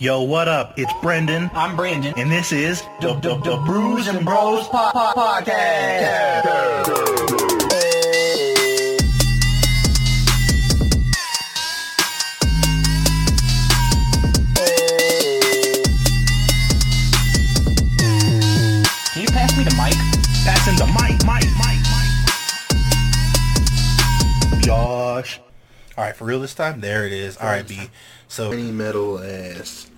Yo, what up? It's Brendan, I'm Brandon. and this is The, the, the Brews and Bros po- po- Podcast. Can you pass me the mic? passing the mic, mic, mic, mic. Josh. All right, for real this time. There it is. All right, B. So Shiny metal ass.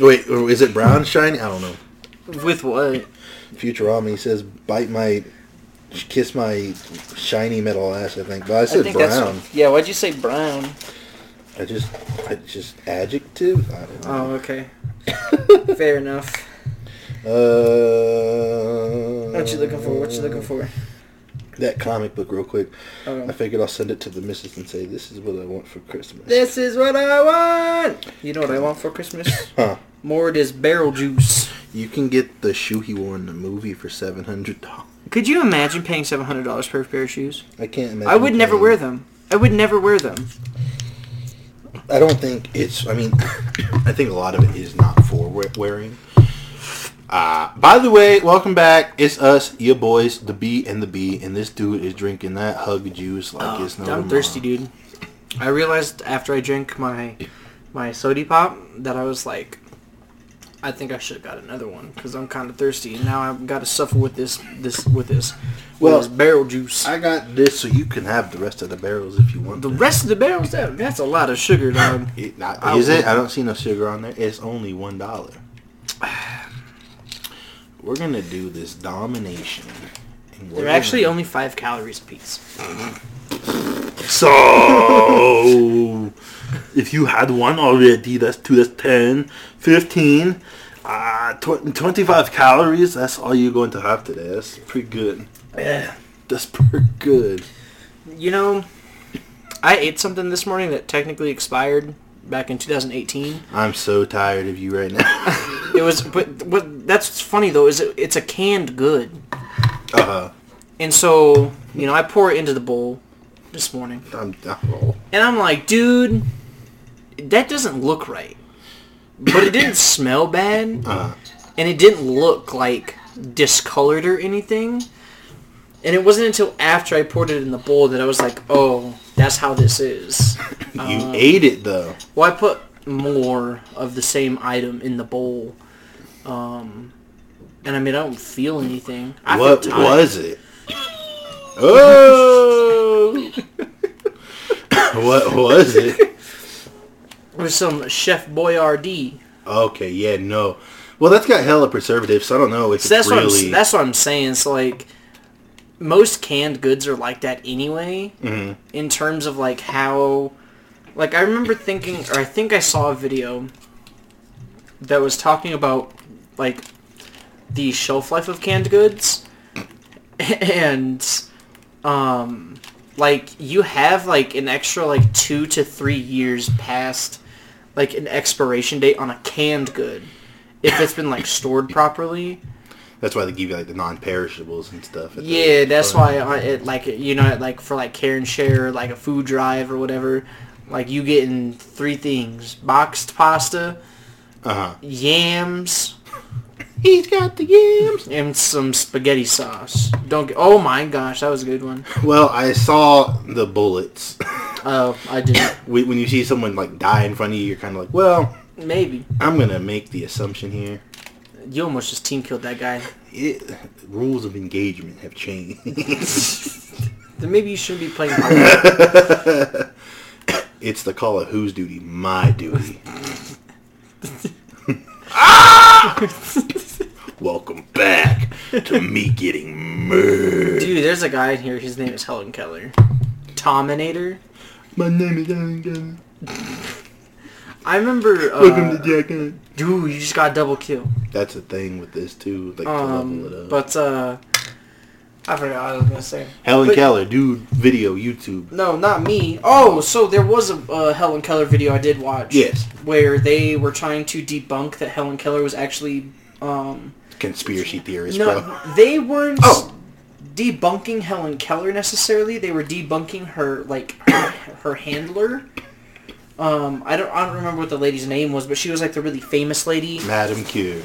Wait, is it brown shiny? I don't know. With what? Futurama, he says, bite my, kiss my shiny metal ass, I think. But I said brown. Yeah, why'd you say brown? I just, I just adjectives? I don't know. Oh, okay. Fair enough. Uh, What you looking for? What you looking for? That comic book real quick. I figured I'll send it to the missus and say, this is what I want for Christmas. This is what I want. You know what I want for Christmas? Huh. More of this barrel juice. You can get the shoe he wore in the movie for $700. Could you imagine paying seven hundred dollars per pair of shoes? I can't imagine. I would never wear them. I would never wear them. I don't think it's. I mean, I think a lot of it is not for wearing. Uh, by the way, welcome back. It's us, your boys, the B and the B, and this dude is drinking that hug juice like it's no Oh, I'm tomorrow. thirsty, dude. I realized after I drank my my sody pop that I was like, I think I should have got another one because I'm kind of thirsty, and now I've got to suffer with this this with this Well, this barrel juice. I got this so you can have the rest of the barrels if you want. the them. rest of the barrels, that, that's a lot of sugar, dog. It- not- I is it? would- I don't see no sugar on there. It's only one dollar. We're gonna do this domination. and we're They're actually gonna- only five calories a piece. So, if you had one already, that's two, that's 10, 15, uh, tw- 25 calories, that's all you're going to have today. That's pretty good. Yeah. That's pretty good. You know, I ate something this morning that technically expired back in 2018. I'm so tired of you right now. It was, but what that's funny though is it, it's a canned good. uh, huh. And so, you know, I pour it into the bowl this morning. I'm, oh, And I'm like, dude, that doesn't look right. But it didn't smell bad. uh, And it didn't look like discolored or anything. And it wasn't until after I poured it in the bowl that I was like, oh, that's how this is. you Uh, ate it though. Well, I put more of the same item in the bowl. Um, and I mean, I don't feel anything. I what was it? Oh! what was it? It was some Chef Boyardee. Okay, yeah, no. Well, that's got hella preservatives, so I don't know if So that's it's what. I'm, that's what I'm saying. So like, most canned goods are like that anyway. Mhm. In terms of like how, like I remember thinking, or I think I saw a video that was talking about like the shelf life of canned goods, and um, like you have like an extra like two to three years past like an expiration date on a canned good if it's been like stored properly. That's why they give you like the non-perishables and stuff. at the Yeah, that's why I, it like you know like for like care and share like a food drive or whatever, like you getting three things: boxed pasta, Uh-huh. yams, He's got the yams. and some spaghetti sauce. Don't get. Oh my gosh, that was a good one. Well, I saw the bullets. Oh, I didn't. when when you see someone like die in front of you, you're kind of like, well, Maybe I'm gonna make the assumption here. You almost just team killed that guy. It, rules of engagement have changed. Then maybe you shouldn't be playing. It's the call of whose duty? My duty. Welcome back to me getting murdered. Dude, there's a guy in here. His name is Helen Keller. Tominator. My name is Alan Gunn. I remember. Uh, Welcome to Jack Hunt. dude, you just got double kill. That's a thing with this too, like to Um, level it up. but uh, I forgot what I was gonna say. Helen but- Keller, dude, video, YouTube. No, not me. Oh, so there was a uh, Helen Keller video I did watch. Yes. Where they were trying to debunk that Helen Keller was actually. Um, Conspiracy theorist, no, bro. they weren't Oh. debunking Helen Keller necessarily. They were debunking her like her, her handler. Um, I don't I don't remember what the lady's name was, but she was like the really famous lady. Madame Curie.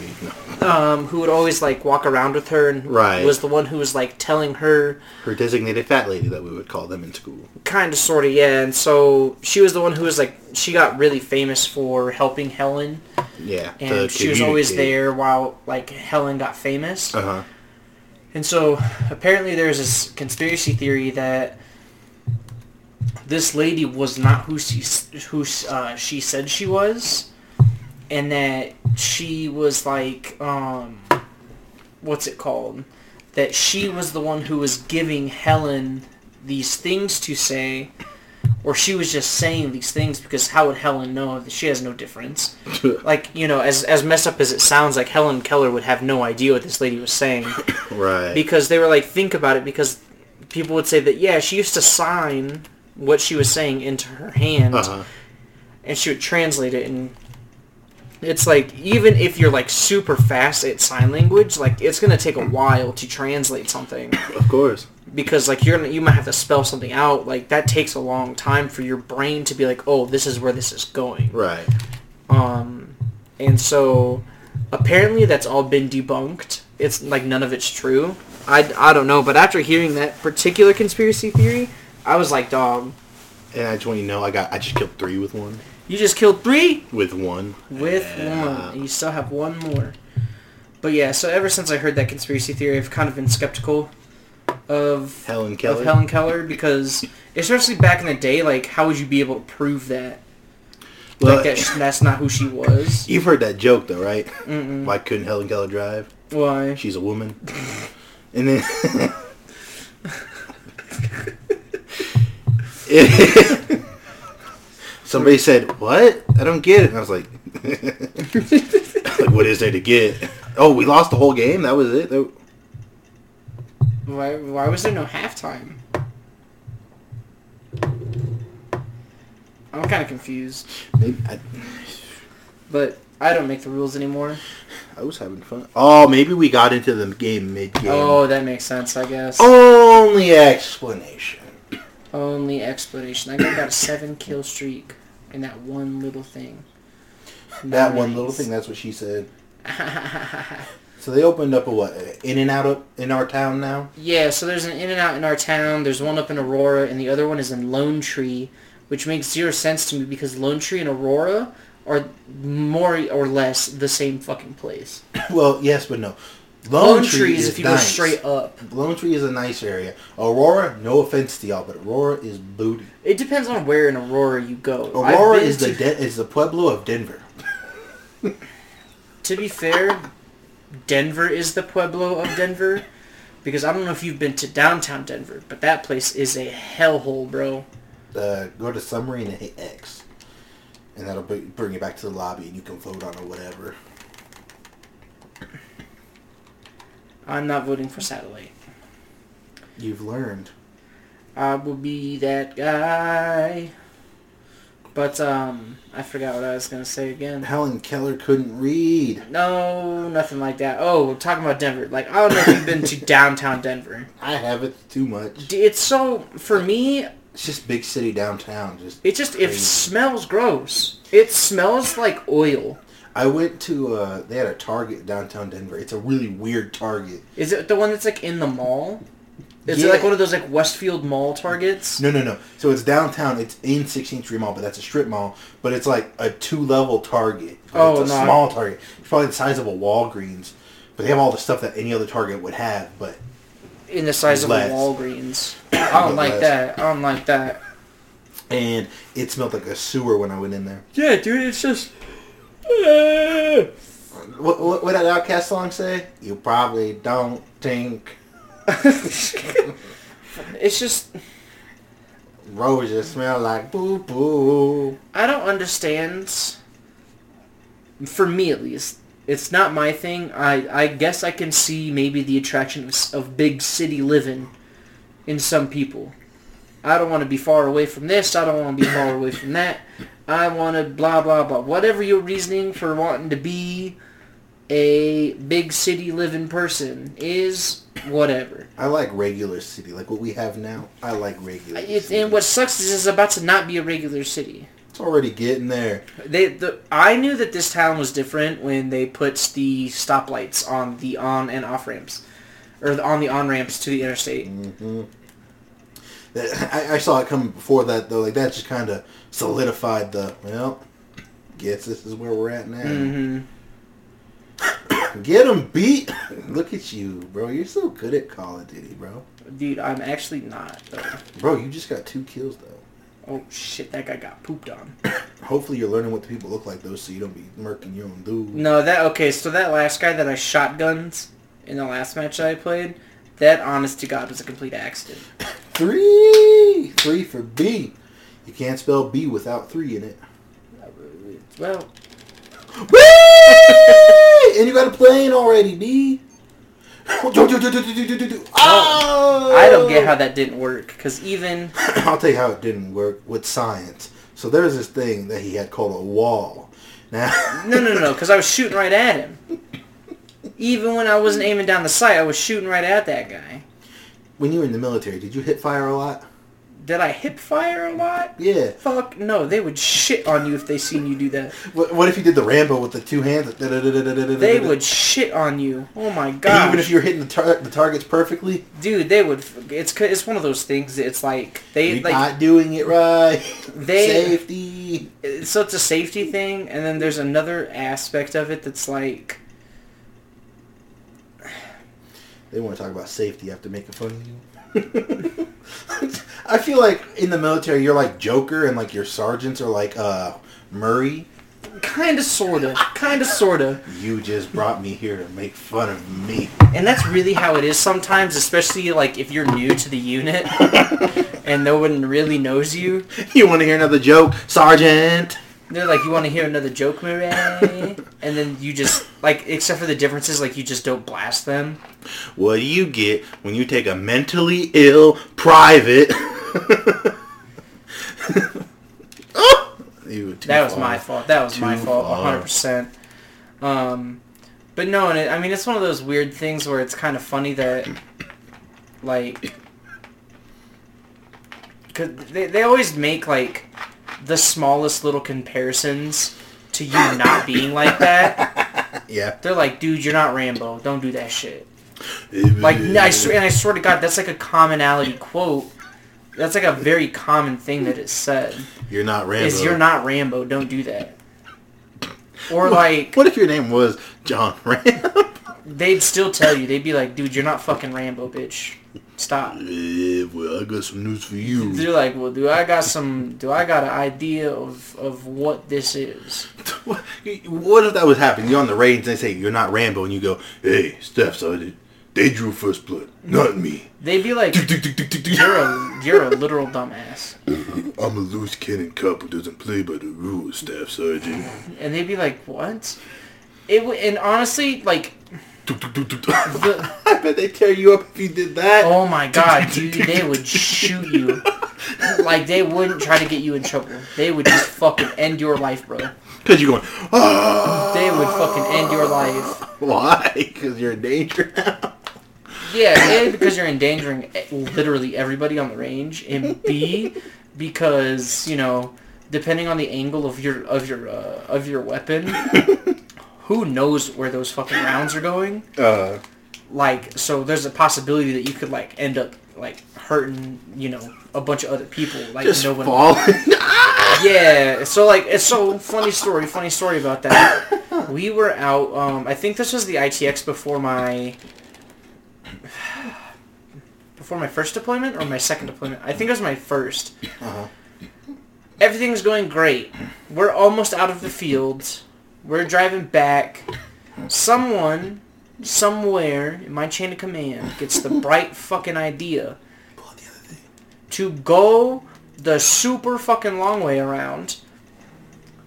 No. Um, who would always like walk around with her and Right. was the one who was like telling her Her designated fat lady that we would call them in school. kind of sort of yeah. And so she was the one who was like she got really famous for helping Helen, Yeah. and she was always there while like Helen got famous. Uh huh. And so apparently there's this conspiracy theory that this lady was not who she who uh, she said she was, and that she was like um, what's it called? That she was the one who was giving Helen these things to say, or she was just saying these things because how would Helen know that she has no difference? Like you know, as as messed up as it sounds, like Helen Keller would have no idea what this lady was saying Right. because they were like think about it because people would say that yeah she used to sign what she was saying into her hand uh-huh. and she would translate it and it's like even if you're like super fast at sign language like it's gonna take a while to translate something Of course. because like you're gonna you might have to spell something out like that takes a long time for your brain to be like oh this is where this is going Right. um, and so apparently that's all been debunked. It's like none of it's true. I, I don't know, but after hearing that particular conspiracy theory, I was like, dog, And I just want you to know, I got, I just killed three with one. you just killed three With one. with Yeah. one, and you still have one more. But yeah, so ever since I heard that conspiracy theory, I've kind of been skeptical of Helen Keller. of Helen Keller because especially back in the day, like how would you be able to prove that? Well, like that, that's not who she was. You've heard that joke though, right? Mm-mm. Why couldn't Helen Keller drive? Why? She's a woman. and then somebody said, "What? I don't get it." And I was like, like, "What is there to get?" Oh, we lost the whole game. That was it. That- Why, why was there no halftime? I'm kind of confused, Maybe I, but I don't make the rules anymore. I was having fun. Oh, maybe we got into the game mid game. Oh, that makes sense, I guess. Only explanation. Only explanation. I got about a seven kill streak in that one little thing. That one little thing. That's what she said. So they opened up a what? In and out of in our town now. yeah, so there's an in and out in our town. There's one up in Aurora, and the other one is in Lone Tree, which makes zero sense to me because Lone Tree and Aurora are more or less the same fucking place. Well, yes, but no. Lone, Tree is if you go nice. straight up. Lone Tree is a nice area. Aurora, no offense to y'all, but Aurora is booty. It depends on where in Aurora you go. Aurora is the de- is the pueblo of Denver. To be fair, Denver is the pueblo of Denver. Because I don't know if you've been to downtown Denver, but that place is a hellhole, bro. Uh, go to summary and hit X, and that'll bring bring you back to the lobby, and you can vote on or whatever. I'm not voting for satellite. You've learned. I will be that guy. But um, I forgot what I was gonna say again. Helen Keller couldn't read. No, nothing like that. Oh, we're talking about Denver. Like I don't know if you've been to downtown Denver. I haven't too much. It's so for me. It's just big city downtown. Just It just it Crazy. smells gross. It smells like oil. I went to uh, they had a Target downtown Denver. It's a really weird Target. Is it the one that's like in the mall? Is it like one of those like Westfield Mall targets? No, no, no. So it's downtown. It's in 16th Street Mall, but that's a strip mall. But it's like a two-level Target. Oh, it's a no. small Target. It's probably the size of a Walgreens. But they have all the stuff that any other Target would have. But In the size of a Walgreens. I don't like Less. that. I don't like that. and it smelled like a sewer when I went in there. Yeah, dude, it's just. What what, what did OutKast song say? You probably don't think it's just. roses smell like boo boo. I don't understand. For me, at least, it's not my thing. I I guess I can see maybe the attraction of, of big city living in some people. I don't want to be far away from this. I don't want to be far away from that. I want to blah blah blah. Whatever your reasoning for wanting to be a big city living person is, whatever. I like regular city, like what we have now. I like regular. It, city. and what sucks is it's about to not be a regular city. It's already getting there. They, the, I knew that this town was different when they put the stoplights on the on and off ramps, or the, on the on ramps to the interstate. Mm. I, I saw it coming before that though. Like that just kind of solidified the well. Guess this is where we're at now. hmm Get him beat. Look at you, bro. You're so good at Call of Duty, bro. Dude, I'm actually not though. Bro, you just got two kills though. Oh shit, that guy got pooped on. Hopefully you're learning what the people look like though, so you don't be murking your own dude. No, that okay. So that last guy that I shotguns in the last match that I played, that honest to God was a complete accident. Three, three for B. You can't spell B without three in it. Well, Whee! And you got a plane already, D. Oh! I don't get how that didn't work because even I'll tell you how it didn't work with science. So there's this thing that he had called a wall. Now, no, no, no, because I was shooting right at him. Even when I wasn't aiming down the sight, I was shooting right at that guy. when you were in the military, did you hit fire a lot? Did I hip fire a lot? Yeah. Fuck no, they would shit on you if they seen you do that. What, what if you did the Rambo with the two hands? They would shit on you. Oh my god. Even if you're hitting the, tar- the targets perfectly, Dude, they would. It's it's one of those things. It's like they you're like not doing it right. They- Safety. so it's a safety thing, and then there's another aspect of it that's like They want to talk about safety after making fun of you. I feel like in the military, you're like Joker, and like your sergeants are like uh, Murray. kind of, sorta, kind of, sorta, You just brought me here to make fun of me. and that's really how it is sometimes, especially like if you're new to the unit and no one really knows you. You want to hear another joke, Sergeant? They're like, you want to hear another joke, Murray? And then you just like, except for the differences, like you just don't blast them. What do you get when you take a mentally ill private? oh! Too That was far. my fault. That was my fault, far. hundred percent. Um, but no, and it, I mean it's one of those weird things where it's kind of funny that, like, cause they they always make like the smallest little comparisons to you not being like that. Yeah. They're like, dude, you're not Rambo. Don't do that shit. Like, I swear, and I swear to God, that's like a commonality quote. That's like a very common thing that is said. You're not Rambo. Is you're not Rambo. Don't do that. Or like What if your name was John Rambo? they'd still tell you. They'd be like, dude, you're not fucking Rambo, bitch. Stop. yeah, well, I got some news for you. They're like, well, do I got some? Do I got an idea of of what this is? What if that was happening? You're on the range and they say you're not Rambo, and you go, "Hey, Steph, Sergeant, they drew first blood, not me." They'd be like, you're a you're a literal dumbass. I'm a loose cannon cop who doesn't play by the rules, Staff Sergeant. And they'd be like, what? It w- and honestly, like, I bet they tear you up if you did that. oh my god, dude, they would shoot you. Like they wouldn't try to get you in trouble. They would just fucking end your life, bro. Because you're going, ah. They would fucking end your life. Why? Because you're in danger now. Yeah, A, because you're endangering literally everybody on the range, and B, because you know, depending on the angle of your of your uh, of your weapon, who knows where those fucking rounds are going? Uh, Like, so there's a possibility that you could like end up like hurting, you know, a bunch of other people. Like just no one. falling. Yeah, so like it's so funny story, funny story about that. We were out. Um, I think this was the ITX before my before my first deployment or my second deployment. I think it was my 1st Uh-huh. Everything's going great. We're almost out of the field. We're driving back. Someone, somewhere in my chain of command gets the bright fucking idea Pull out the other thing. to go the super fucking long way around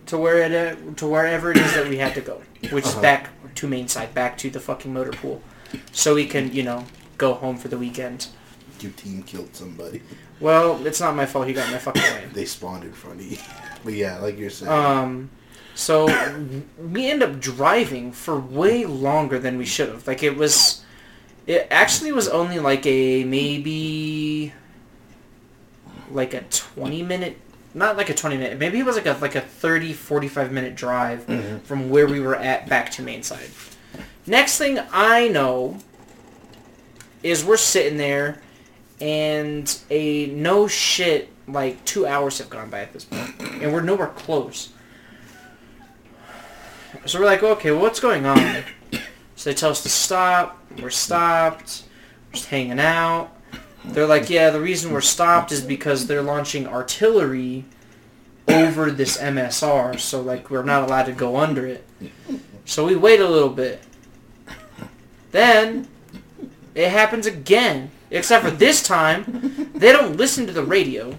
to where it to wherever it is that we had to go, which is Uh-huh. back to main side, back to the fucking motor pool, so we can you know go home for the weekend. Your team killed somebody. Well, it's not my fault. He got in my fucking way. They spawned in front of you. But yeah, like you're saying. Um, so we end up driving for way longer than we should have. Like it was, it actually was only like a maybe like a twenty minute not like a 20 minute, maybe it was like a like a 30, 45 minute drive mm-hmm. from where we were at back to Mainside. Next thing I know is we're sitting there and a no shit like two hours have gone by at this point and we're nowhere close. So we're like, okay, well, what's going on? So they tell us to stop. We're stopped. We're just hanging out. They're like, yeah, the reason we're stopped is because they're launching artillery over this MSR, so like we're not allowed to go under it. So we wait a little bit. Then it happens again. Except for this time, they don't listen to the radio,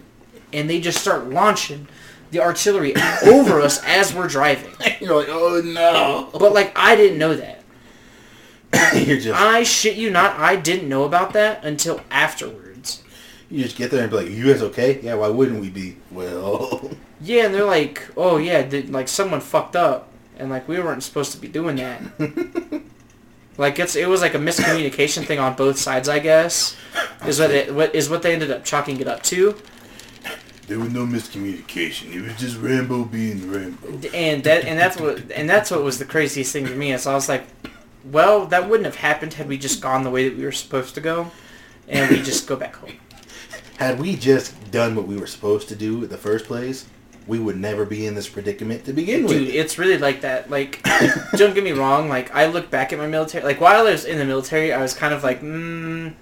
and they just start launching the artillery over us as we're driving. You're like, oh no. But like I didn't know that. You're just I shit you not, I didn't know about that until afterwards. you just get there and be like, you guys okay? Yeah, why wouldn't we be? Well, Yeah, and they're like, oh yeah, did, like someone fucked up, and like we weren't supposed to be doing that. like it's it was like a miscommunication thing on both sides, I guess. Is what it what is what they ended up chalking it up to, there was no miscommunication. It was just Rambo being Rambo. and that and that's what and that's what was the craziest thing to me. Is I was like, well, that wouldn't have happened had we just gone the way that we were supposed to go, and we just go back home. Had we just done what we were supposed to do in the first place, we would never be in this predicament to begin with. Dude, it's really like that. Like, don't get me wrong. Like, I look back at my military. Like, while I was in the military, I was kind of like, mm,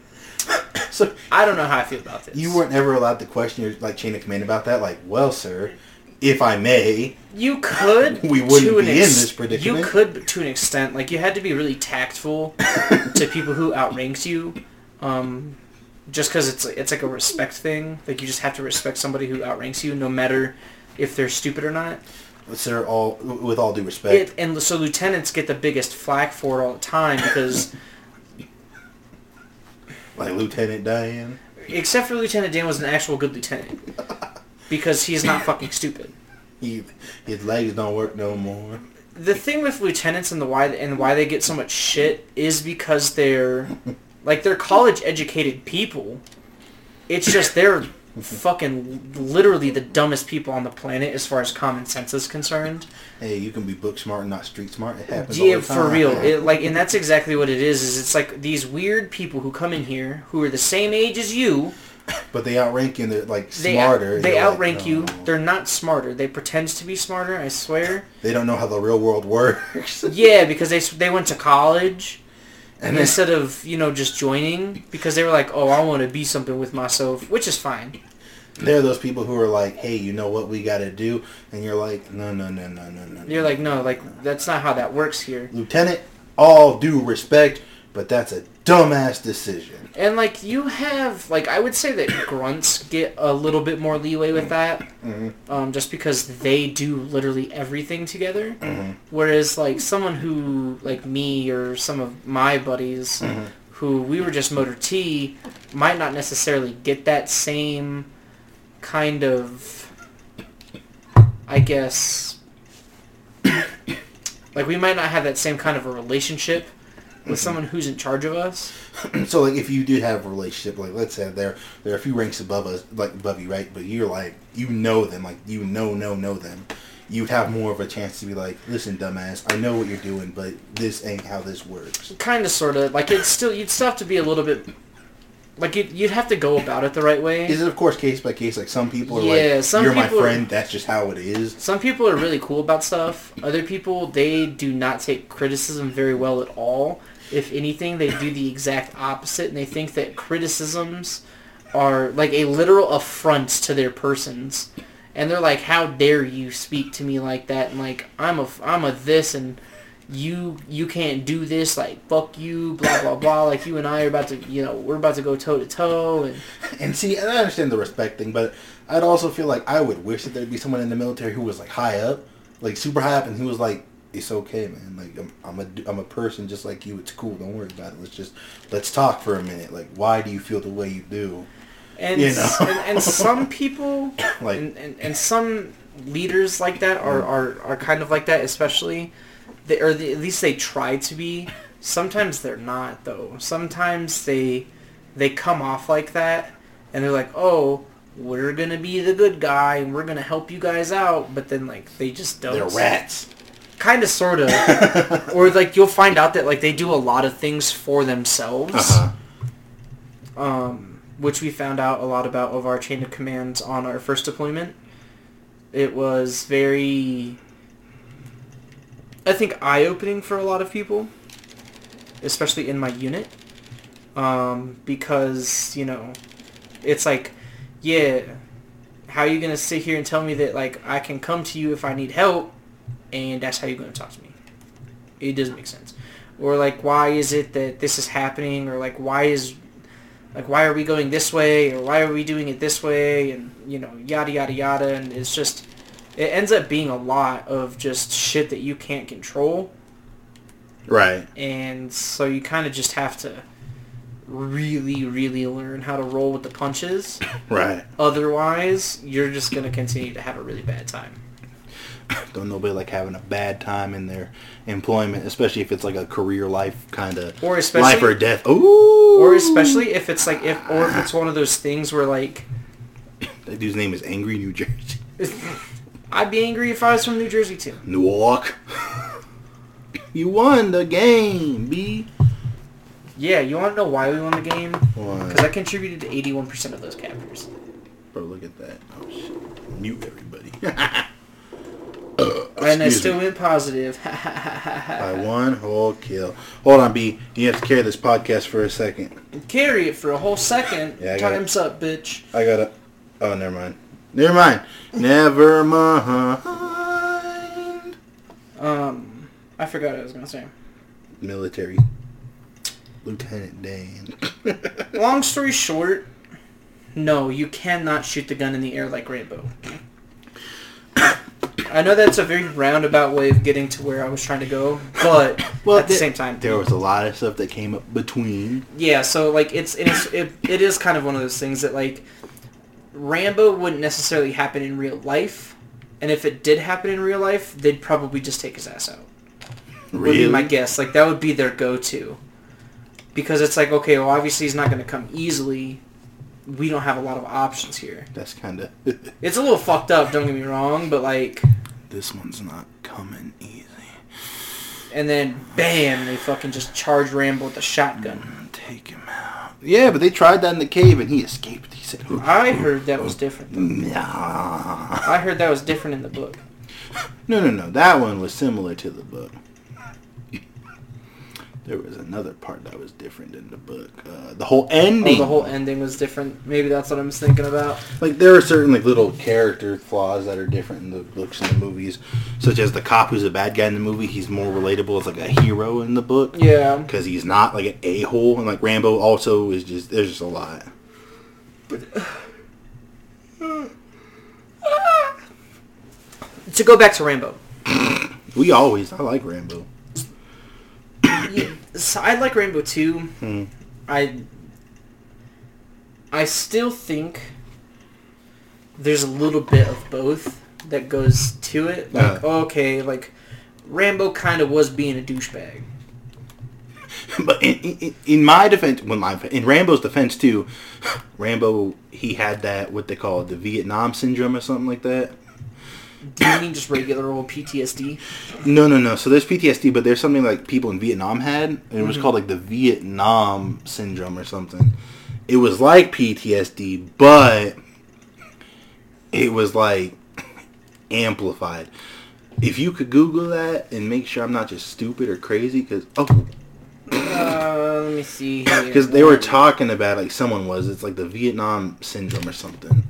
so I don't know how I feel about this. you weren't ever allowed to question your like chain of command about that. Like, well, sir, if I may, You could. We wouldn't to an be in this predicament. You could, to an extent. Like, you had to be really tactful to people who outranks you. Um, just because it's it's like a respect thing. Like, you just have to respect somebody who outranks you, no matter if they're stupid or not. sir, all with all due respect, It, and so lieutenants get the biggest flack for it all the time because like Lieutenant Diane. Except for Lieutenant Dan was an actual good lieutenant. Because he's not fucking stupid. He, his legs don't work no more. The thing with lieutenants and the why and why they get so much shit is because they're like they're college educated people. It's just they're fucking literally the dumbest people on the planet as far as common sense is concerned. Hey, you can be book smart and not street smart. It happens. all Yeah, for real. It, like, and that's exactly what it is. Is it's like these weird people who come in here who are the same age as you. But they outrank you they're like They smarter. they You're like, outrank you. They're not smarter. They pretend to be smarter. I swear. They don't know how the real world works. Yeah, because they they went to college, and And then- instead of you know just joining, because they were like, oh, I want to be something with myself, which is fine. There are those people who are like, hey, you know what we got to do? And you're like, no, no, no, no, no, no. You're like, no, like that's not how that works here. Lieutenant, all due respect, but that's a dumbass decision. And like you have, like I would say that grunts get a little bit more leeway with that, Mm-hmm. um, just because they do literally everything together. Whereas like someone who like me or some of my buddies who we were just motor T might not necessarily get that same kind of, I guess, like we might not have that same kind of a relationship with someone who's in charge of us. so like if you did have a relationship, like let's say they're they're a few ranks above us, like above you, right? But you're like you know them, like you know know know them. You'd have more of a chance to be like, listen, dumbass, I know what you're doing, but this ain't how this works. kind of sort of like it's still you'd still have to be a little bit like you'd, you'd have to go about it the right way Is it of course case by case? Like some people are Yeah, like, some you're my people are- friend. That's just how it is. some people are really cool about stuff other people they do not take criticism very well at all if anything they do the exact opposite and they think that criticisms are like a literal affront to their persons and they're like how dare you speak to me like that and like i'm a i'm a this and you you can't do this like fuck you blah blah blah like you and i are about to you know we're about to go toe to toe and And see, and I understand the respect thing, but I'd also feel like I would wish that there'd be someone in the military who was like high up, like super high up, and who was like, "It's okay, man. Like I'm, I'm a, I'm a person just like you. It's cool. Don't worry about it. Let's just, let's talk for a minute. Like, why do you feel the way you do? and You know. and, and some people Like- and, and, and some leaders like that are, mm. are, are kind of like that especially they, or the, at least they try to be sometimes they're not though sometimes they they come off like that and they're like oh we're gonna be the good guy and we're gonna help you guys out, but then like they just don't. They're rats. Kind of, sort of. or like you'll find out that like they do a lot of things for themselves. Uh-huh. um, which we found out a lot about of our chain of commands on our first deployment. It was very, I think, eye-opening for a lot of people, especially in my unit, um, because you know, it's like, yeah, how are you gonna sit here and tell me that like I can come to you if I need help, and that's how you're gonna talk to me? It doesn't make sense. Or like, why is it that this is happening? Or like, why is like why are we going this way or why are we doing it this way and you know yada yada yada and it's just it ends up being a lot of just shit that you can't control Right. and so you kind of just have to really really learn how to roll with the punches Right. otherwise you're just going to continue to have a really bad time Don't nobody like having a bad time in their employment, especially if it's like a career life kind of or especially life or death. Ooh. or especially if it's like if or if it's one of those things where like that dude's name is Angry New Jersey. I'd be angry if I was from New Jersey too Newark. you won the game, B. yeah you want to know why we won the game Why? Because I contributed to 81% of those captures. Bro, look at that. Oh shit. Mute everybody. and I still me. went positive. By one whole kill. Hold on, B. You have to carry this podcast for a second. Carry it for a whole second. Yeah, I got it. Time's up, bitch. I gotta. Oh, never mind. Never mind. Never mind. Um, I forgot what I was gonna say. Military. Lieutenant Dan. Long story short, no, you cannot shoot the gun in the air like Rambo. I know that's a very roundabout way of getting to where I was trying to go, but Well, at the th- same time, there was a lot of stuff that came up between. Yeah, so like it's it's it, it is kind of one of those things that like Rambo wouldn't necessarily happen in real life, and if it did happen in real life, they'd probably just take his ass out. Would be my guess. Like that would be their go-to, because it's like okay, well obviously he's not going to come easily. We don't have a lot of options here. That's kind of. It's a little fucked up. Don't get me wrong, but like, this one's not coming easy. and then bam, they fucking just charge Rambo with a shotgun. Mm, take him out. Yeah, but they tried that in the cave and he escaped. Said, I heard that was different. Though. I heard that was different in the book. No, no, no. That one was similar to the book. There was another part that was different in the book. Uh, the whole ending. Oh, the whole ending was different. Maybe that's what I was thinking about. like there are certain like little character flaws that are different in the books and the movies, such as the cop who's a bad guy in the movie. He's more relatable as like a hero in the book Yeah. because he's not like an a hole, and like Rambo also is just there's just a lot. To go back to Rambo. We always I like Rambo. Yeah, so I like Rambo too. Hmm. I I still think there's a little bit of both that goes to it. Like, Uh. okay, like Rambo kind of was being a douchebag. But in, in, in my defense, well, my in Rambo's defense too, Rambo he had that what they call it, the Vietnam syndrome or something like that. Do you mean just regular old PTSD? No, no, no. So there's PTSD, but there's something like people in Vietnam had, and it was mm-hmm. called like the Vietnam syndrome or something. It was like PTSD, but it was like amplified. If you could Google that and make sure I'm not just stupid or crazy, because oh, Uh, let me see because they were talking about like someone was it's like the Vietnam syndrome or something.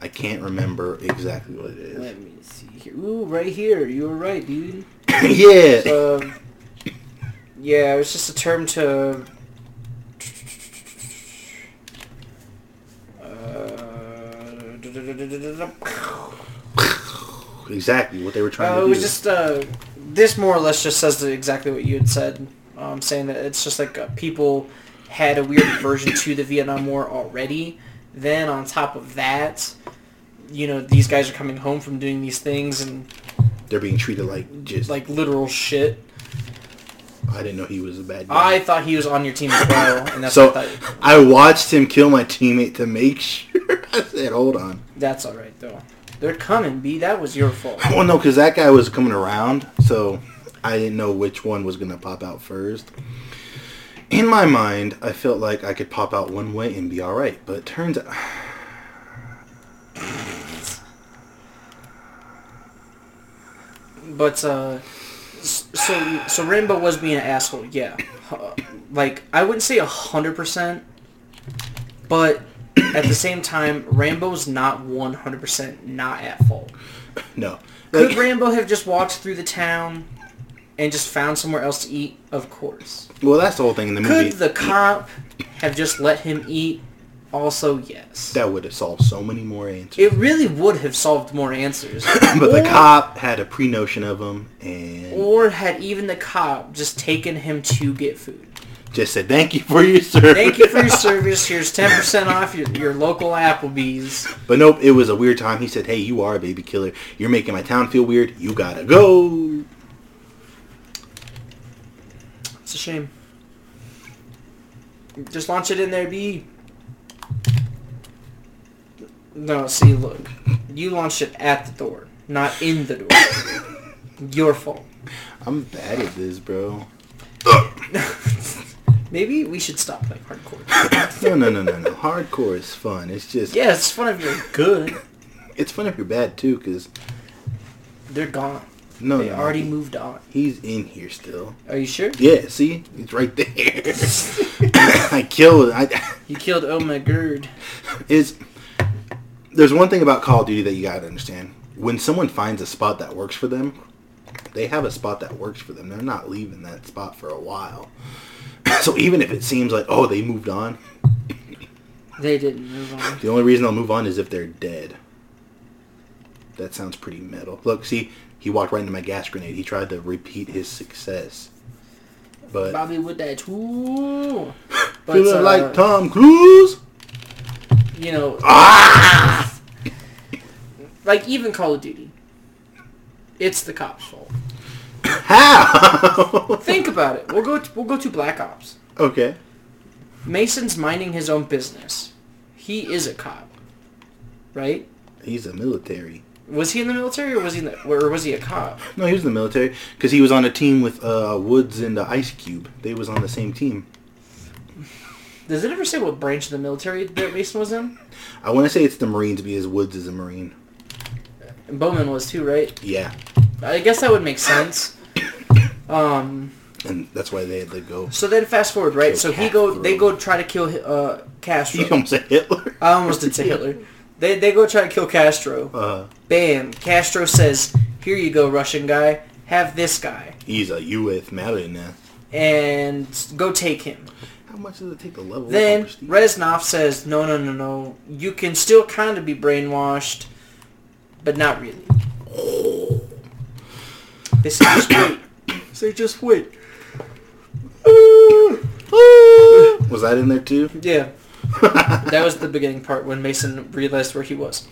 I can't remember exactly what it is. Let me see here. Ooh, right here. You were right, dude. yeah, Um, yeah, it was just a term to. Uh, exactly what they were trying uh, to it do. was just uh, this more or less just says exactly what you had said, um, saying that it's just like uh, people had a weird version to the Vietnam War already. Then on top of that, you know, these guys are coming home from doing these things and They're being treated like just like literal shit. I didn't know he was a bad guy. I thought he was on your team as well, and that's so what I. I watched him kill my teammate to make sure I said, hold on. That's all right though. They're coming, B. That was your fault. Well, no, because that guy was coming around, so I didn't know which one was going to pop out first. In my mind, I felt like I could pop out one way and be all right, but it turns out... But uh, so so Rambo was being an asshole. Yeah, Uh, like I wouldn't say a hundred percent, but at the same time, Rambo's not one hundred percent not at fault. No. Could Like, Rambo have just walked through the town and just found somewhere else to eat? Of course. well, that's the whole thing in the movie. Could the cop have just let him eat? Also, yes. That would have solved so many more answers. It really would have solved more answers. but the cop had a pre-notion of him and Or had even the cop just taken him to get food. just said, thank you for your service. Thank you for your service. Here's 10% off your, your local Applebee's. But nope, it was a weird time. He said, hey, you are a baby killer. You're making my town feel weird. You gotta go. It's a shame. Just launch it in there, B. No, see, look. You launched it at the door, not in the door. Your fault. I'm bad at this, bro. Maybe we should stop playing hardcore. No, no, no, no, no. Hardcore is fun. It's just, Yeah, it's fun if you're good. it's fun if you're bad too, because They're gone. No, They no, already he- moved on. He's in here still. Are you sure? Yeah, see, he's right there. I killed. I You killed Oh my Gerd. is. There's one thing about Call of Duty that you gotta understand. When someone finds a spot that works for them, they have a spot that works for them. They're not leaving that spot for a while. So even if it seems like, oh, they moved on, They didn't move on. the only reason they'll move on is if they're dead. That sounds pretty metal. Look, see, he walked right into my gas grenade. He tried to repeat his success. But Bobby with that tool. But feeling uh, like Tom Cruise. you know, Ah! like even Call of Duty, it's the cops' fault. How? Think about it. We'll go. To, we'll go to Black Ops. okay. Mason's minding his own business. He is a cop, right? He's a military. Was he in the military or was he in the, or was he a cop? No, he was in the military because he was on a team with uh, Woods and uh, Ice Cube. They was on the same team. Does it ever say what branch of the military that Mason was in? I want to say it's the Marines because Woods is a Marine. And Bowman was too, right? Yeah, I guess that would make sense. Um. and that's why they had to go. So then fast forward, right? So he go. They go try to kill uh, Castro. He almost said Hitler. I almost did say Hitler. They, they go try to kill Castro. Uh, Bam. Castro says, here you go, Russian guy. Have this guy. he's a U.S. Marine. And go take him. How much does it take to level Then? Reznov says, no, no, no, no. You can still kind of be brainwashed, but not really. They say, just wait. Say, just wait. was that in there too? Yeah. that was the beginning part when Mason realized where he was.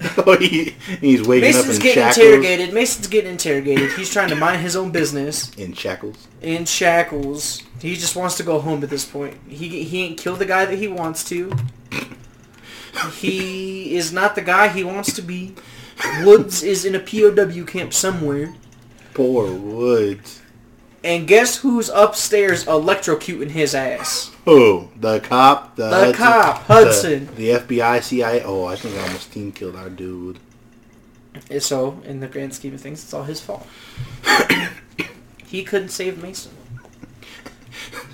oh, he, he's waking Mason's up in getting shackles. interrogated. Mason's getting interrogated. He's trying to mind his own business In shackles. in shackles. He just wants to go home at this point. He he ain't killed the guy that he wants to. He is not the guy he wants to be. Woods is in a POW camp somewhere. Poor Woods. And guess who's upstairs electrocuting his ass? Oh, the cop. The, The cop, Hudson. The, the FBI, CIA. Oh, I think I almost team killed our dude. And So, in the grand scheme of things, it's all his fault. he couldn't save Mason.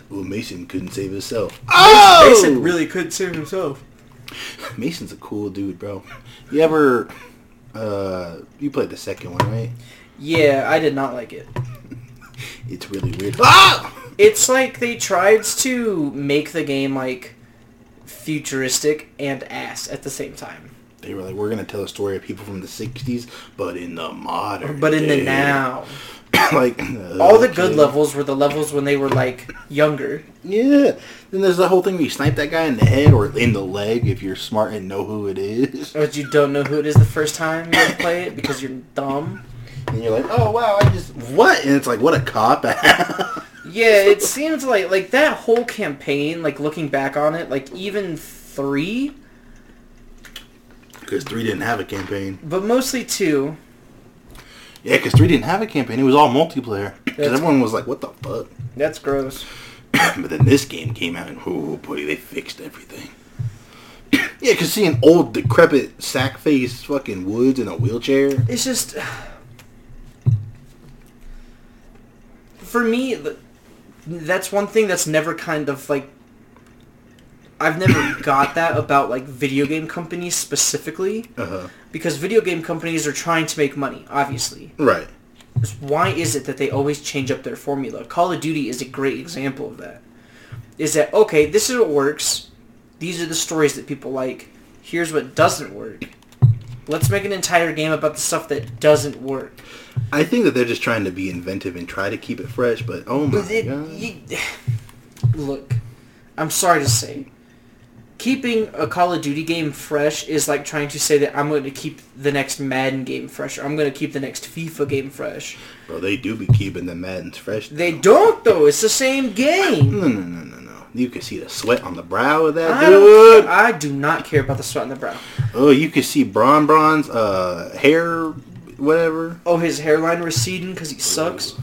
Well, Mason couldn't save himself. Oh! Mason really couldn't save himself. Mason's a cool dude, bro. You ever, uh, you played the second one, right? Yeah, I did not like it. It's really weird. Ah! It's like they tried to make the game like futuristic and ass at the same time. They were like, we're gonna tell a story of people from the '60s, but in the modern. But in the now, like all the good levels were the levels when they were like younger. Yeah. Then there's the whole thing where you snipe that guy in the head or in the leg if you're smart and know who it is. But you don't know who it is the first time you play it because you're dumb. And you're like, oh wow, I just what? And it's like, what a cop out. Yeah, it seems like like that whole campaign, like looking back on it, like even three because three didn't have a campaign. but mostly two. Yeah, because three didn't have a campaign. It was all multiplayer. Because everyone was like, "What the fuck?" That's gross. but then this game came out, and oh boy, they fixed everything. yeah, because seeing old, decrepit, sack-faced fucking Woods in a wheelchair. It's just for me. That's one thing that's never kind of like. I've never got that about like video game companies specifically Uh-huh. because video game companies are trying to make money. Obviously, Right. why is it that they always change up their formula? Call of Duty is a great example of that. Is that okay? This is what works. These are the stories that people like. Here's what doesn't work. Let's make an entire game about the stuff that doesn't work. I think that they're just trying to be inventive and try to keep it fresh, but oh my But it- god. you- look, I'm sorry to say, keeping a Call of Duty game fresh is like trying to say that I'm going to keep the next Madden game fresh, or I'm going to keep the next FIFA game fresh. Bro, they do be keeping the Maddens fresh. They don't though. It's the same game. No, no, no, no, no. You can see the sweat on the brow of that I dude. I do not care about the sweat on the brow. Oh, you can see Bron Bron's uh, hair, whatever. Oh, his hairline receding because he sucks.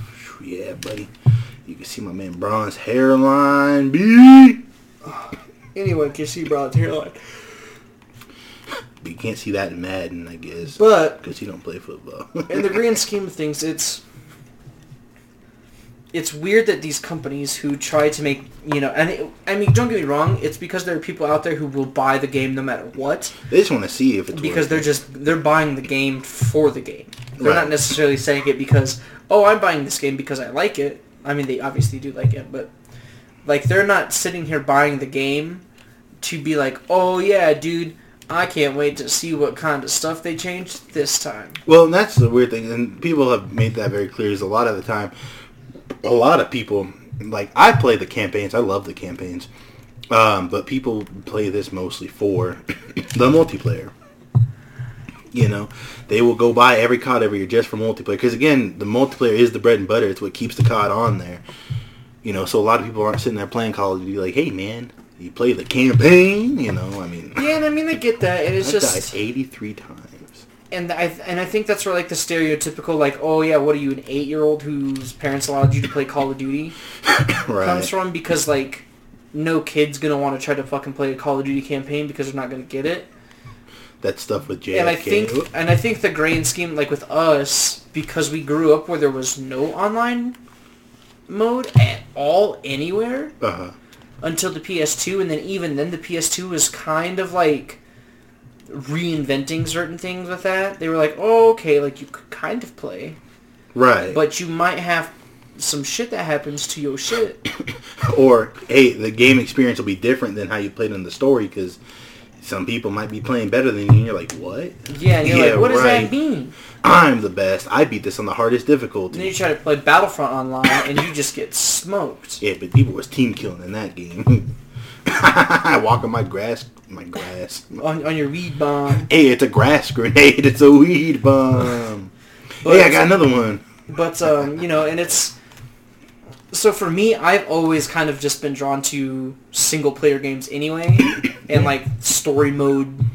Yeah, buddy. You can see my man Bron's hairline. B. Anyone can see Bron's hairline. But you can't see that in Madden, I guess. But Because he don't play football. in the grand scheme of things, it's it's weird that these companies who try to make you know, and it, I mean, don't get me wrong, it's because there are people out there who will buy the game no matter what, they just want to see if it's because they're working. just they're buying the game for the game. They're Right. not necessarily saying it because oh, I'm buying this game because I like it. I mean, they obviously do like it, but like they're not sitting here buying the game to be like, oh yeah, dude. I can't wait to see what kind of stuff they changed this time. Well, and that's the weird thing, and people have made that very clear. Is a lot of the time, a lot of people like I play the campaigns. I love the campaigns, um, but people play this mostly for the multiplayer. You know, they will go buy every COD every year just for multiplayer because again, the multiplayer is the bread and butter. It's what keeps the COD on there. You know, so a lot of people aren't sitting there playing Call of Duty like, hey man, you play the campaign. You know, I mean, Yeah, and I mean I get that, and it's just 83 times. And I and I think that's where like the stereotypical like oh yeah what are you an eight year old whose parents allowed you to play Call of Duty Right. comes from because like no kid's gonna want to try to fucking play a Call of Duty campaign because they're not gonna get it. that stuff with JFK. And I think and I think the grand scheme like with us because we grew up where there was no online mode at all anywhere uh-huh. until the PS2 and then even then the PS2 was kind of like reinventing certain things with that. They were like, "Oh, okay, like you could kind of play, Right. but you might have some shit that happens to your shit." or hey, the game experience will be different than how you played in the story because some people might be playing better than you. and You're like, what? Yeah, you're Yeah, like, "What does right. that mean?" I'm the best. I beat this on the hardest difficulty. And then you try to play Battlefront online and you just get smoked. Yeah, but people was team killing in that game. I walk on my grass, my grass. On, on your weed bomb. Hey, it's a grass grenade. It's a weed bomb. But, hey, I got another one. but um, you know, and it's so for me, I've always kind of just been drawn to single player games anyway, and like story mode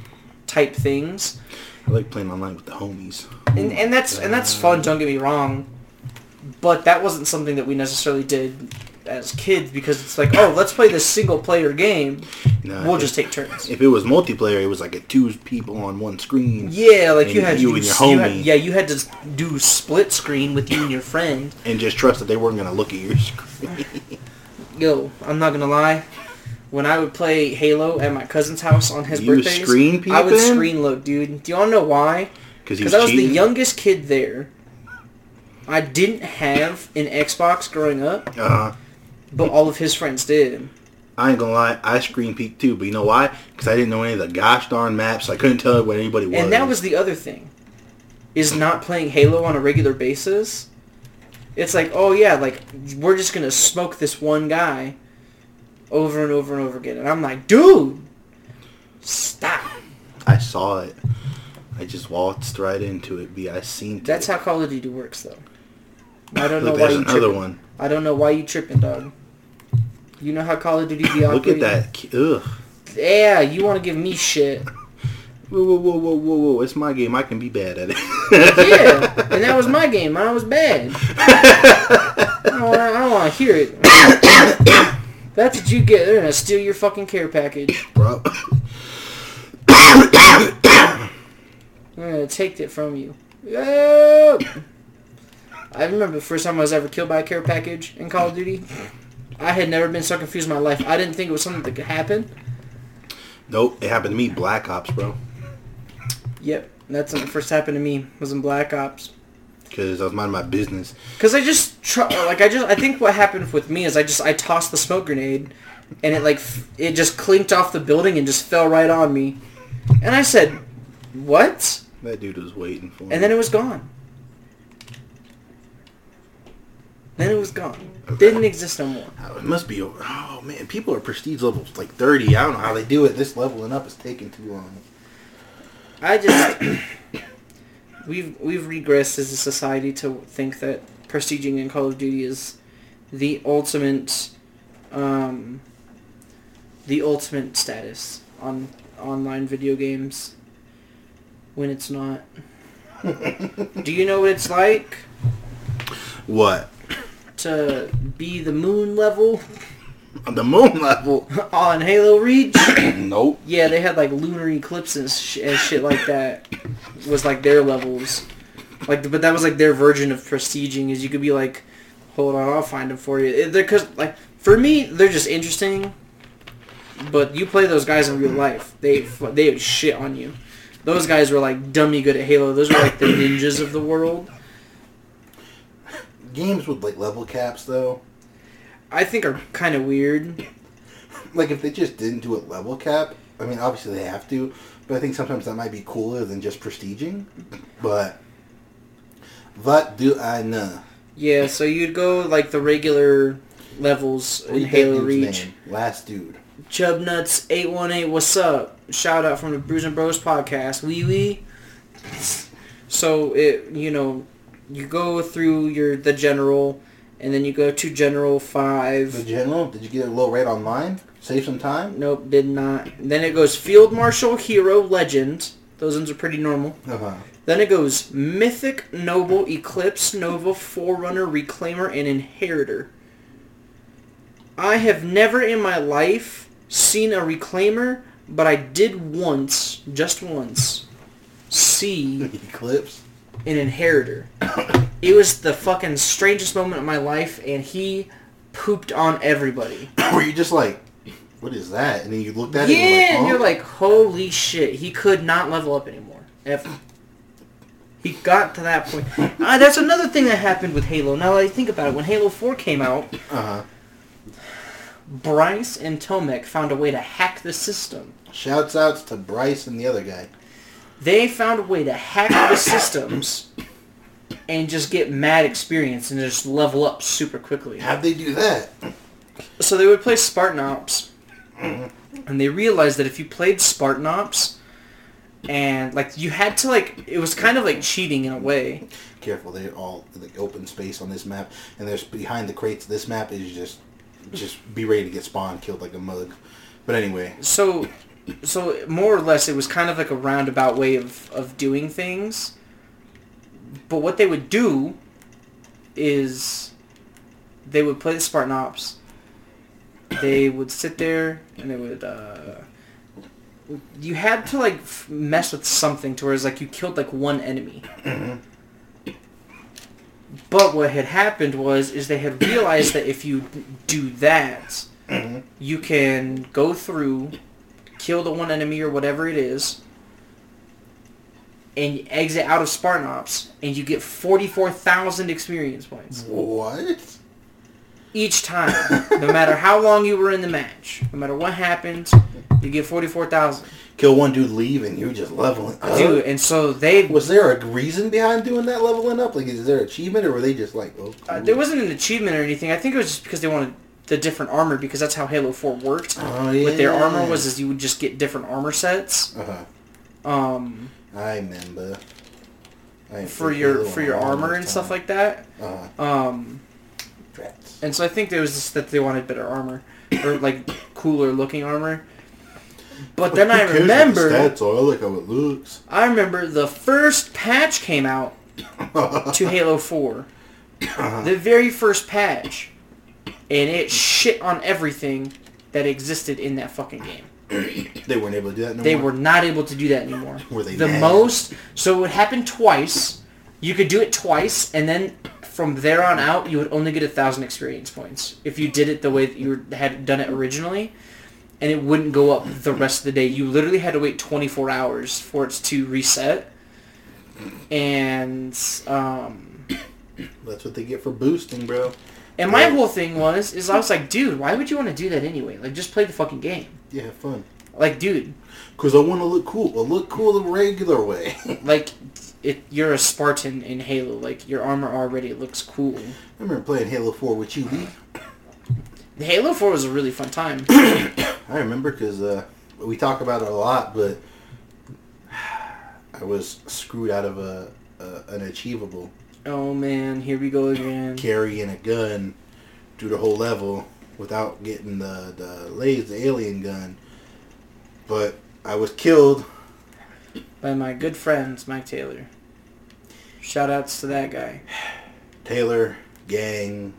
type things. I like playing online with the homies. and and that's and that's fun. Don't get me wrong, but that wasn't something that we necessarily did as kids because it's like, oh, let's play this single player game. Nah, We'll if- just take turns. If it was multiplayer, it was like a two people on one screen. Yeah, like you had you to and your you had- homie. yeah, you had to do split screen with you and your friend. and just trust that they weren't gonna look at your screen. Yo, I'm not gonna lie. When I would play Halo at my cousin's house on his You birthdays, screen I would screen look, dude. Do you wanna know why? Because he Because was I was the youngest kid there. I didn't have an Xbox growing up, Uh, but all of his friends did. I ain't gonna lie, I screen peeked too, but you know why? Because I didn't know any of the gosh darn maps. So I couldn't tell what anybody was. And that was the other thing, is not playing Halo on a regular basis. It's like, oh yeah, like we're just gonna smoke this one guy over and over and over again, and I'm like, dude, stop. I saw it. I just waltzed right into it. Be I seen. That's it. how Call of Duty works, though. I don't know Look, why you another tripping. one. I don't know why you tripping, dog. You know how Call of Duty be Look at that. Ugh. Yeah, you want to give me shit. Whoa, whoa, whoa, whoa, whoa, whoa! It's my game. I can be bad at it. Yeah, and that was my game. Mine was bad. I don't, I want to hear it. That's what you get. They're gonna steal your fucking care package. bro. They're gonna take it from you. Yo! I remember the first time I was ever killed by a care package in Call of Duty. I had never been so confused in my life. I didn't think it was something that could happen. Nope, it happened to me. Black Ops, bro. Yep, that's when it first happened to me. Was in Black Ops. Because I was minding my business. Cause I just tr- like I just I think what happened with me is I just I tossed the smoke grenade, and it like f- it just clinked off the building and just fell right on me, and I said, "What?" That dude was waiting for me. And then it was gone. Then it was gone. Didn't exist no more. Oh, it must be. Oh man, people are prestige levels like thirty. I don't know how they do it. This leveling up is taking too long. I just we've we've regressed as a society to think that prestiging in Call of Duty is the ultimate um, the ultimate status on online video games when it's not. Do you know what it's like What? To be the moon level the moon level? on Halo Reach? nope. Yeah, they had like lunar eclipses and, sh- and shit like that. Was like their levels, like but that was like their version of prestiging. Is you could be like, hold on, I'll find them for you. They're cause like for me, they're just interesting. But you play those guys in real life, they they shit on you. Those guys were like dummy good at Halo. Those were like the ninjas of the world. Games with like level caps though. I think are kind of weird. Like if they just didn't do a level cap, I mean obviously they have to, but I think sometimes that might be cooler than just prestiging. But what do I know? Yeah, so you'd go like the regular levels in Halo Reach. name? Last dude. Chubnuts eight one eight, what's up? Shout out from the Bruiser Bros podcast. Wee wee. So it you know, you go through your the general and then you go to general five. The general. Did you get a low rate online? Save some time. Nope, did not. Then it goes Field Marshal, Hero, Legend. Those ones are pretty normal. Uh huh. Then it goes Mythic, Noble, Eclipse, Nova, Forerunner, Reclaimer, and Inheritor. I have never in my life seen a Reclaimer, but I did once, just once, see Eclipse. An Inheritor. It was the fucking strangest moment of my life, and he pooped on everybody. Were you just like, what is that? And then you looked at yeah, it. And and you're like, like, holy shit, he could not level up anymore. Ever. He got to that point. Uh, that's another thing that happened with Halo. Now that I think about it, when Halo 4 came out, uh huh. Bryce and Tomek found a way to hack the system. Shouts outs to Bryce and the other guy. They found a way to hack the systems and just get mad experience and just level up super quickly. How'd they do that? So they would play Spartan Ops, and they realized that if you played Spartan Ops, and like you had to like, it was kind of like cheating in a way. Careful, they're all like open space on this map, and there's behind the crates. This map is just, just be ready to get spawned, killed like a mug. But anyway, So, so more or less, it was kind of like a roundabout way of of doing things. But what they would do is they would play the Spartan Ops. They would sit there and they would. Uh, you had to like f- mess with something to where it's like you killed like one enemy. But what had happened was is they had realized that if you do that, you can go through, kill the one enemy or whatever it is, and you exit out of Spartan Ops, and you get 44,000 experience points what? each time. no matter how long you were in the match, no matter what happened, you get 44,000. Kill one dude, leave, and you're just leveling. up. Dude, and so they... was there a reason behind doing that leveling up? Like, is there achievement, or were they just like, oh, Uh, there wasn't an achievement or anything. I think it was just because they wanted the different armor because that's how Halo 4 worked. Oh, With their armor was is you would just get different armor sets. Uh-huh. Um, I remember. I for your for your armor and stuff like that. Uh-huh. Um, Drats. and so I think there was just that they wanted better armor or like cooler looking armor. But then I Who cares what the remember, stats are? I like how it looks. I remember the first patch came out to Halo 4. The very first patch. And it shit on everything that existed in that fucking game. They weren't able to do that no They more. were not able to do that anymore. Were they the mad? most so it would happen twice. You could do it twice, and then from there on out, you would only get a thousand experience points if you did it the way that you had done it originally, and it wouldn't go up the rest of the day. You literally had to wait 24 hours for it to reset, and um, That's what they get for boosting, bro. And my whole thing was is I was like, dude, why would you want to do that anyway? Like, just play the fucking game. Yeah, have fun. Like, dude, Cause I want to look cool. I look cool the regular way. like. It, you're a Spartan in Halo. Like your armor already looks cool. I remember playing Halo 4 with you. B. Halo 4 was a really fun time. I remember because uh, we talk about it a lot, but I was screwed out of a, a an achievable oh man, here we go again. carrying a gun through the whole level without getting the the laser, the alien gun. But I was killed. By my good friends, Mike Taylor. Shout outs to that guy. Taylor, gang,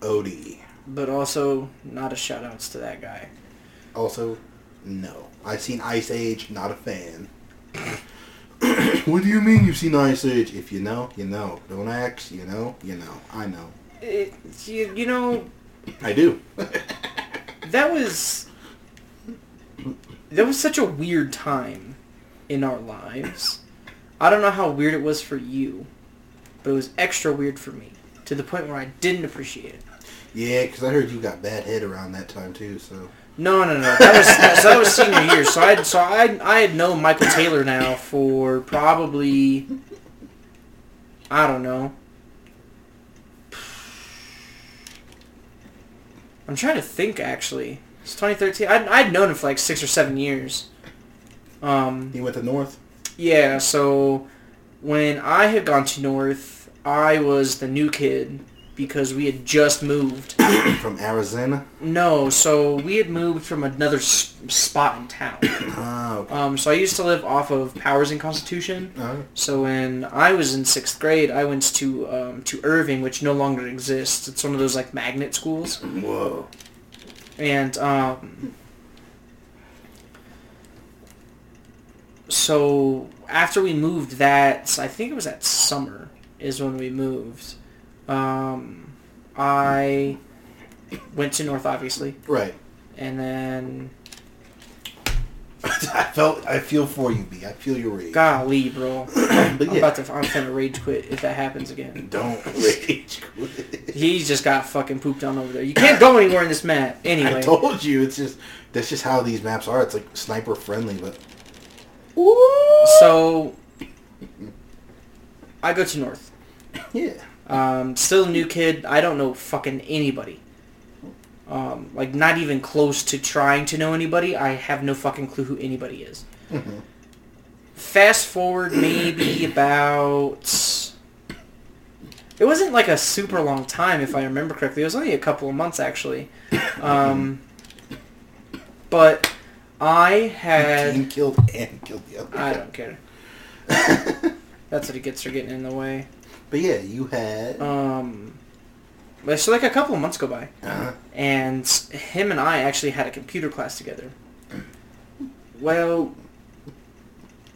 Odie. But also, not a shout outs to that guy. Also, no. I've seen Ice Age, not a fan. What do you mean you've seen Ice Age? If you know, you know. Don't ask, you know, you know. I know. It, you, you know, I do. that was... That was such a weird time in our lives. I don't know how weird it was for you, but it was extra weird for me. To the point where I didn't appreciate it. yeah, because I heard you got bad head around that time too, so. No, no, no. That was so that was senior year. So I so I I had known Michael Taylor now for probably I don't know. I'm trying to think actually. It's 2013. I'd, I'd known him for like six or seven years. Um, He went to North? yeah. So when I had gone to North, I was the new kid because we had just moved. From Arizona? No, so we had moved from another s- spot in town. Oh, okay. Um, so I used to live off of Powers and Constitution. Uh, So when I was in sixth grade, I went to um, to Irving, which no longer exists. It's one of those like magnet schools, whoa. and um, so after we moved, that I think it was that summer is when we moved. Um, I went to North, obviously, Right. and then I felt, I feel for you, B. I feel your rage. golly, bro. but I'm yeah, about to. I'm gonna rage quit if that happens again. don't rage quit. He just got fucking pooped on over there. You can't go anywhere in this map. Anyway. I told you, it's just, that's just how these maps are. It's like sniper friendly, but Ooh. So I go to North. yeah. Um, still a new kid. I don't know fucking anybody. Um, like not even close to trying to know anybody. I have no fucking clue who anybody is. Fast forward maybe about. It wasn't like a super long time, if I remember correctly. It was only a couple of months actually. Um, but I had. Team killed and killed the other. I don't care. That's what it gets for getting in the way. But yeah, you had. Um, so like a couple of months go by, Uh, and him and I actually had a computer class together. Well,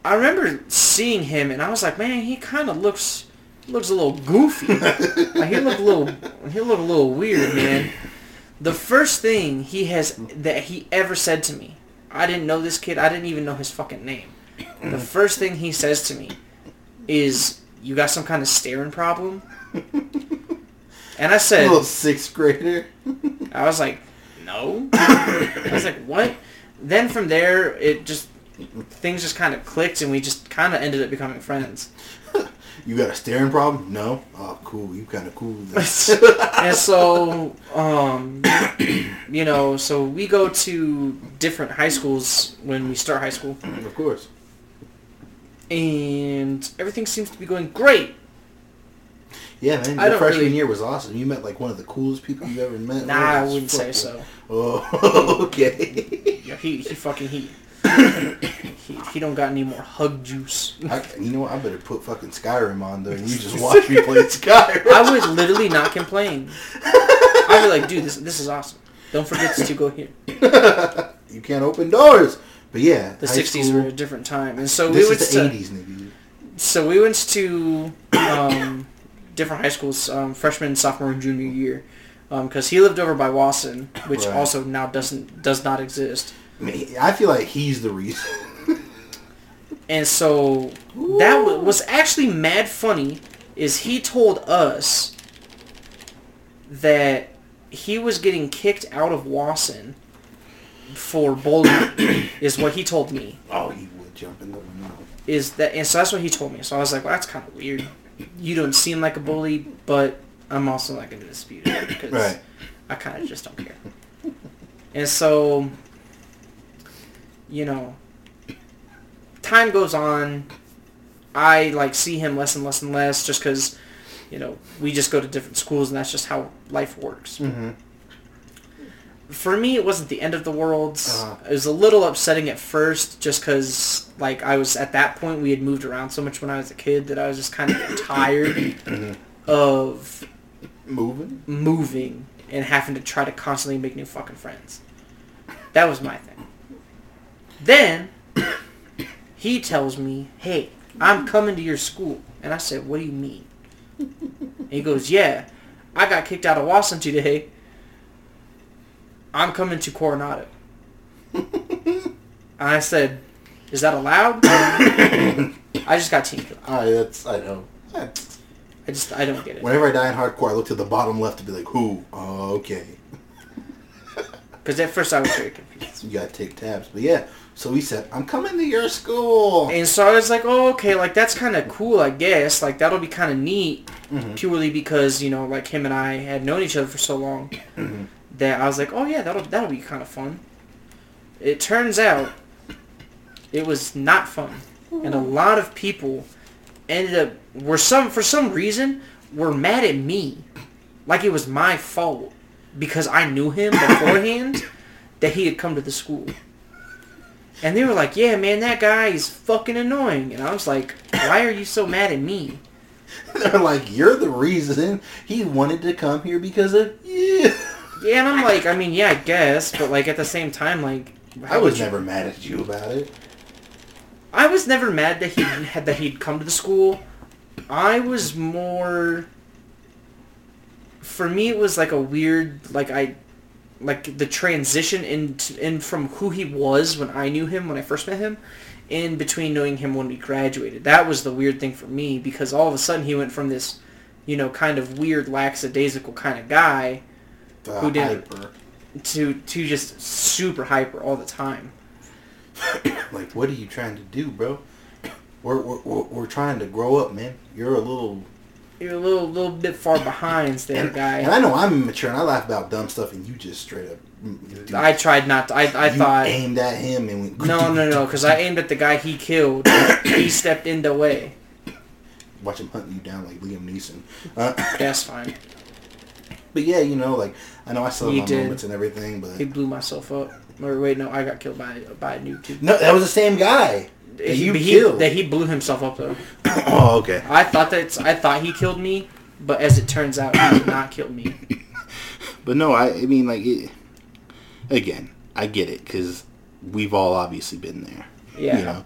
I remember seeing him, and I was like, man, he kind of looks looks a little goofy. like he looked a little he looked a little weird, man. The first thing he has that he ever said to me, I didn't know this kid. I didn't even know his fucking name. The first thing he says to me is, "You got some kind of staring problem?" And I said, little sixth grader. I was like, no. I was like, what? Then from there, it just things just kind of clicked, and we just kind of ended up becoming friends. You got a staring problem? No. Oh, cool. You kind of cool. and so, um, you know, so we go to different high schools when we start high school, of course. And everything seems to be going great. Yeah, man. Your freshman really- year was awesome. You met like one of the coolest people you ever met. Nah, I wouldn't say so. Oh, okay. Yeah, he he fucking he. he, he don't got any more hug juice. I, you know what? I better put fucking Skyrim on there and you just watch me play Skyrim. I would literally not complain. I'd be like, dude, this this is awesome. Don't forget to go here. you can't open doors. But yeah, The '60s school- were a different time, and so we went is the to '80s, nigga. so we went to um, different high schools, um, freshman, sophomore, and junior year, because he lived over by Wasson, which Right. also now doesn't does not exist. I, mean, I feel like he's the reason. And so that wa- was actually mad funny. Is he told us that he was getting kicked out of Wasson for bullying? is what he told me. oh, he would jump in the window. Is that and so that's what he told me. So I was like, well, that's kind of weird. You don't seem like a bully, but I'm also not going to dispute it because Right. I kind of just don't care. And so, you know, time goes on. I like see him less and less and less just because, you know, we just go to different schools and that's just how life works. Mm-hmm. For me, it wasn't the end of the world. Uh-huh. It was a little upsetting at first just because, like, I was at that point, we had moved around so much when I was a kid that I was just kind of tired of Moving. moving and having to try to constantly make new fucking friends. That was my thing. Then he tells me, "Hey, I'm coming to your school," and I said, "What do you mean?" And he goes, "Yeah, I got kicked out of Wasson today. I'm coming to Coronado." and I said, "Is that allowed?" I just got teamed. All right, that's I know. I- I just I don't get it. Whenever I die in hardcore, I look to the bottom left to be like, who? Oh, okay. Because at first I was very confused. You gotta take tabs. But yeah, so he said, I'm coming to your school. And so I was like, oh, okay, like that's kind of cool, I guess. Like that'll be kind of neat, Mm-hmm. purely because you know, like him and I had known each other for so long Mm-hmm. That I was like, oh yeah, that'll that'll be kind of fun. It turns out it was not fun, and a lot of people ended up were some for some reason were mad at me, like it was my fault because I knew him beforehand that he had come to the school. And they were like, yeah, man, that guy is fucking annoying. And I was like, why are you so mad at me? They're like, you're the reason he wanted to come here because of you. Yeah, and I'm like, I mean, yeah, I guess. But, like, at the same time, like... I was never mad at you about it. I was never mad that he had that he'd come to the school. I was more... For me, it was like a weird, like, I... Like, the transition in, in from who he was when I knew him, when I first met him, in between knowing him when we graduated. That was the weird thing for me, because all of a sudden he went from this, you know, kind of weird, lackadaisical kind of guy The Who did? hyper. to to just super hyper all the time. Like, what are you trying to do, bro? We're, we're, we're, we're trying to grow up, man. You're a little... You're a little little bit far behind there, And, and. I know I'm immature and I laugh about dumb stuff and you just straight up... mm, do- I tried not to. I I you thought aimed at him and went... no no no because I aimed at the guy he killed. he stepped in the way. Watch him hunting you down like Liam Neeson. Uh, That's fine. But yeah, you know, like, I know I still You have my did. moments and everything, but... He blew myself up. Or wait, no, I got killed by by a noob too. No, that was the same guy. That He, you he, killed. that he blew himself up though. oh, okay. I thought that I thought he killed me, but as it turns out, he did not kill me. But no, I, I mean, like, it, again, I get it because we've all obviously been there. Yeah. You know,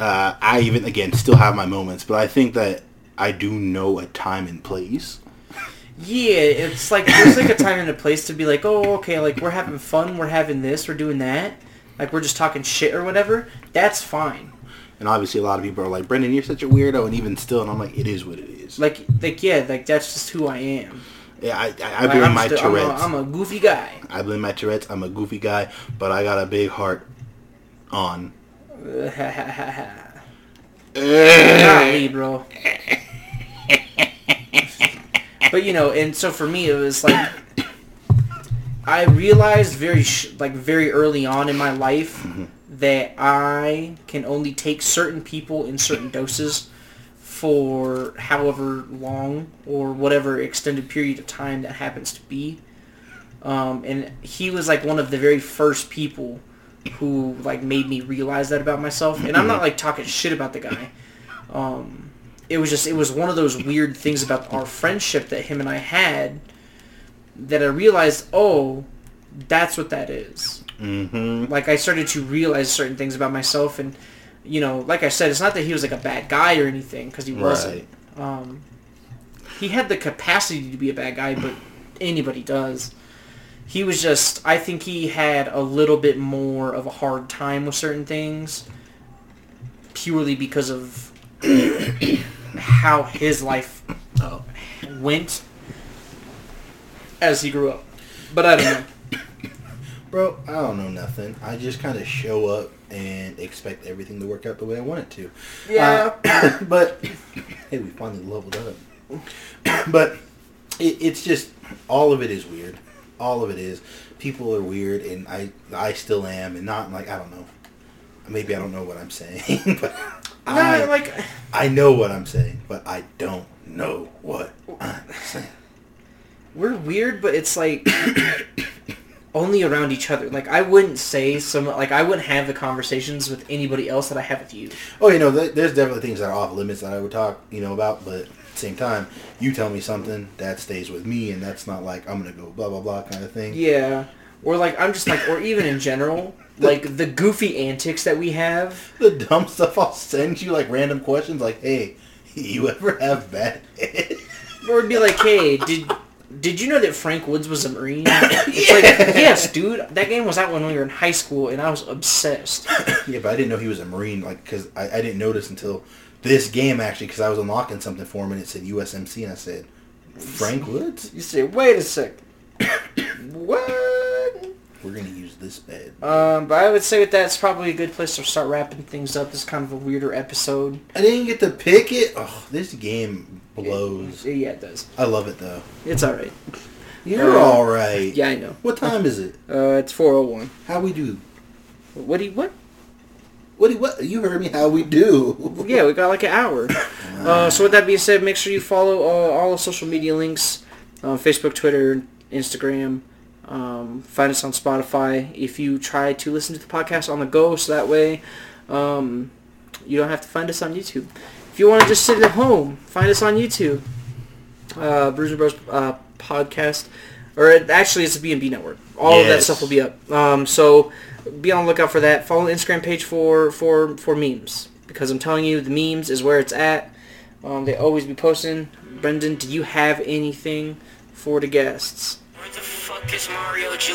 uh, I even again still have my moments, but I think that I do know a time and place. Yeah, it's like there's like a time and a place to be like, oh, okay, like we're having fun, we're having this, we're doing that, like we're just talking shit or whatever. That's fine. And obviously, a lot of people are like, "Brendan, you're such a weirdo," and even still, and I'm like, "It is what it is." Like, like yeah, like that's just who I am. yeah, I, I, I blame I'm, my just a- I'm, a, Tourette's. I'm a goofy guy. I blame my Tourette's. I'm a goofy guy, but I got a big heart on. Golly, bro. but you know, and so for me, it was like I realized very sh- like very early on in my life that I can only take certain people in certain doses for however long or whatever extended period of time that happens to be. Um, and he was like one of the very first people who like made me realize that about myself. And I'm not like talking shit about the guy. Um, it was just it was one of those weird things about our friendship that him and I had that I realized, oh, that's what that is. Mm-hmm. Like I started to realize certain things about myself, and you know, like I said, it's not that he was like a bad guy or anything because he wasn't. Um, he had the capacity to be a bad guy, but anybody does. He was just, I think he had a little bit more of a hard time with certain things purely because of how his life Oh. went as he grew up. But I don't know. Bro, I don't know nothing. I just kind of show up and expect everything to work out the way I want it to. Yeah. Uh, but hey, we finally leveled up. but it, it's just all of it is weird. All of it is. People are weird, and I I still am, and not like I don't know. Maybe I don't know what I'm saying, but No, I like I know what I'm saying, but I don't know what I'm saying. we're weird, but it's like only around each other. Like I wouldn't say some like I wouldn't have the conversations with anybody else that I have with you. Oh, you know, th- there's definitely things that are off limits that I would talk, you know, about, but at the same time, you tell me something that stays with me, and that's not like I'm gonna go blah blah blah kind of thing. Yeah. Or like I'm just like or even in general, like the goofy antics that we have. The dumb stuff I'll send you, like random questions, like, "Hey, you ever have bad?" head?" Or it'd be like, hey, did did you know that Frank Woods was a Marine? It's like, yes, dude. That game was out when we were in high school, and I was obsessed. yeah, but I didn't know he was a Marine, like, because I, I didn't notice until this game actually, because I was unlocking something for him, and it said USMC, and I said, "Frank Woods, You say, wait a sec. what? We're gonna use this bed." Um, but I would say that that's probably a good place to start wrapping things up. This kind of a weirder episode. I didn't get to pick it. Oh, this game blows. Yeah, it does. I love it though. It's all right. You're Uh, all right. Yeah, I know. What time is it? Uh, it's four oh one. How we do? What do you what? What? do- you, What? You heard me. How we do? Yeah, we got like an hour. Uh, so with that being said, make sure you follow uh, all the social media links, uh, Facebook, Twitter, Instagram. Um, find us on Spotify. If you try to listen to the podcast on the go, so that way um, you don't have to find us on YouTube. If you want to just sit at home, find us on YouTube. Uh, Bruiser Bros uh, podcast, or it, actually it's a B&B network. All of that stuff will be up. Um, so be on the lookout for that. Follow the Instagram page for for for memes because I'm telling you the memes is where it's at. Um, they always be posting. Brendan, do you have anything for the guests? Is Mario Jr.?